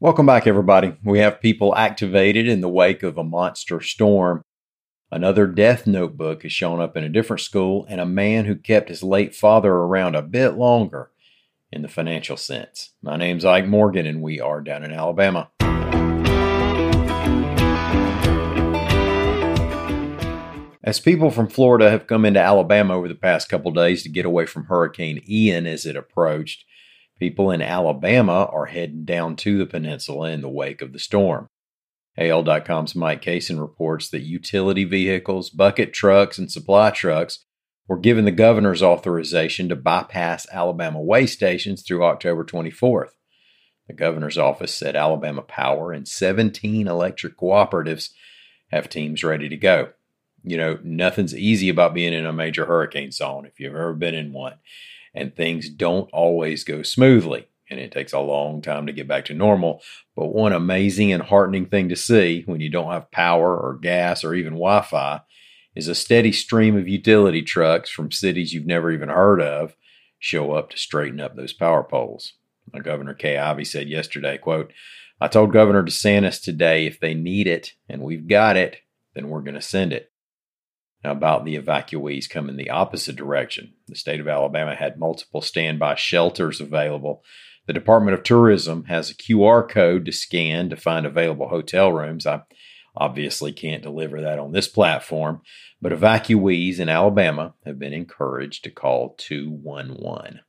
Welcome back, everybody. We have people activated in the wake of a monster storm. Another death notebook has shown up in a different school, and a man who kept his late father around a bit longer in the financial sense. My name's Ike Morgan, and we are down in Alabama. As people from Florida have come into Alabama over the past couple days to get away from Hurricane Ian as it approached, People in Alabama are heading down to the peninsula in the wake of the storm. AL.com's Mike Cason reports that utility vehicles, bucket trucks, and supply trucks were given the governor's authorization to bypass Alabama way stations through October 24th. The governor's office said Alabama Power and 17 electric cooperatives have teams ready to go. You know, nothing's easy about being in a major hurricane zone if you've ever been in one and things don't always go smoothly. And it takes a long time to get back to normal. But one amazing and heartening thing to see when you don't have power or gas or even Wi Fi is a steady stream of utility trucks from cities you've never even heard of show up to straighten up those power poles. Governor Kay Ivey said yesterday, quote, I told Governor DeSantis today if they need it and we've got it, then we're going to send it. About the evacuees coming the opposite direction, the state of Alabama had multiple standby shelters available. The Department of Tourism has a QR code to scan to find available hotel rooms. I obviously can't deliver that on this platform, but evacuees in Alabama have been encouraged to call 211.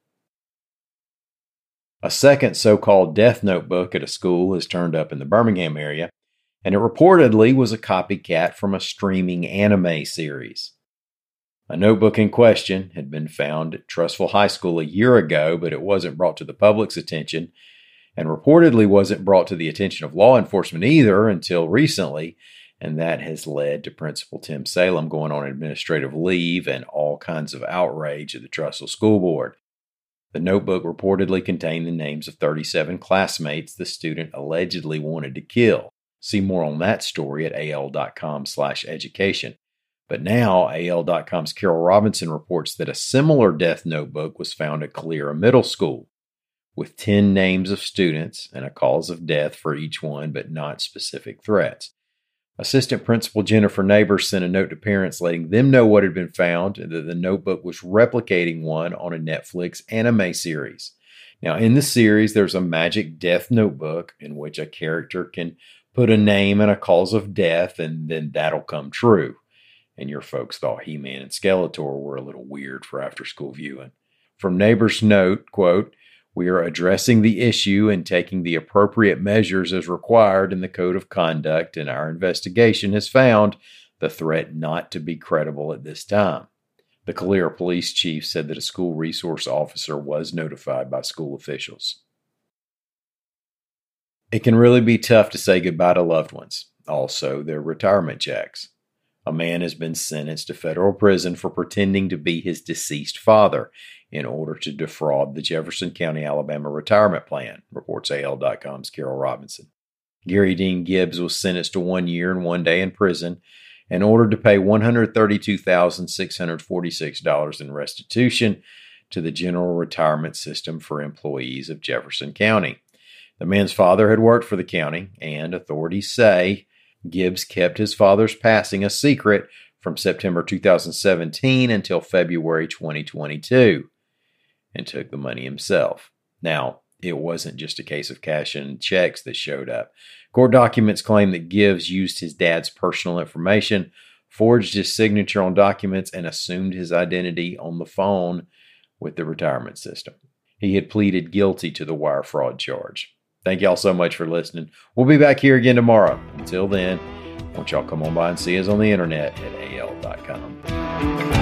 A second so called death notebook at a school has turned up in the Birmingham area and it reportedly was a copycat from a streaming anime series. A notebook in question had been found at Trussville High School a year ago, but it wasn't brought to the public's attention, and reportedly wasn't brought to the attention of law enforcement either until recently, and that has led to Principal Tim Salem going on administrative leave and all kinds of outrage at the Trussville School Board. The notebook reportedly contained the names of 37 classmates the student allegedly wanted to kill. See more on that story at al.com slash education. But now, AL.com's Carol Robinson reports that a similar death notebook was found at Calera Middle School with 10 names of students and a cause of death for each one, but not specific threats. Assistant Principal Jennifer Neighbors sent a note to parents letting them know what had been found and that the notebook was replicating one on a Netflix anime series. Now, in the series, there's a magic death notebook in which a character can put a name and a cause of death, and then that'll come true. And your folks thought He Man and Skeletor were a little weird for after school viewing. From Neighbor's Note, quote, we are addressing the issue and taking the appropriate measures as required in the Code of Conduct, and our investigation has found the threat not to be credible at this time. The Calera police chief said that a school resource officer was notified by school officials. It can really be tough to say goodbye to loved ones, also their retirement checks. A man has been sentenced to federal prison for pretending to be his deceased father in order to defraud the Jefferson County, Alabama retirement plan, reports AL.com's Carol Robinson. Gary Dean Gibbs was sentenced to one year and one day in prison and ordered to pay $132,646 in restitution to the General Retirement System for employees of Jefferson County. The man's father had worked for the county, and authorities say Gibbs kept his father's passing a secret from September 2017 until February 2022 and took the money himself. Now, it wasn't just a case of cash and checks that showed up. Court documents claim that Gibbs used his dad's personal information, forged his signature on documents, and assumed his identity on the phone with the retirement system. He had pleaded guilty to the wire fraud charge. Thank y'all so much for listening. We'll be back here again tomorrow. Until then, won't y'all come on by and see us on the internet at al.com.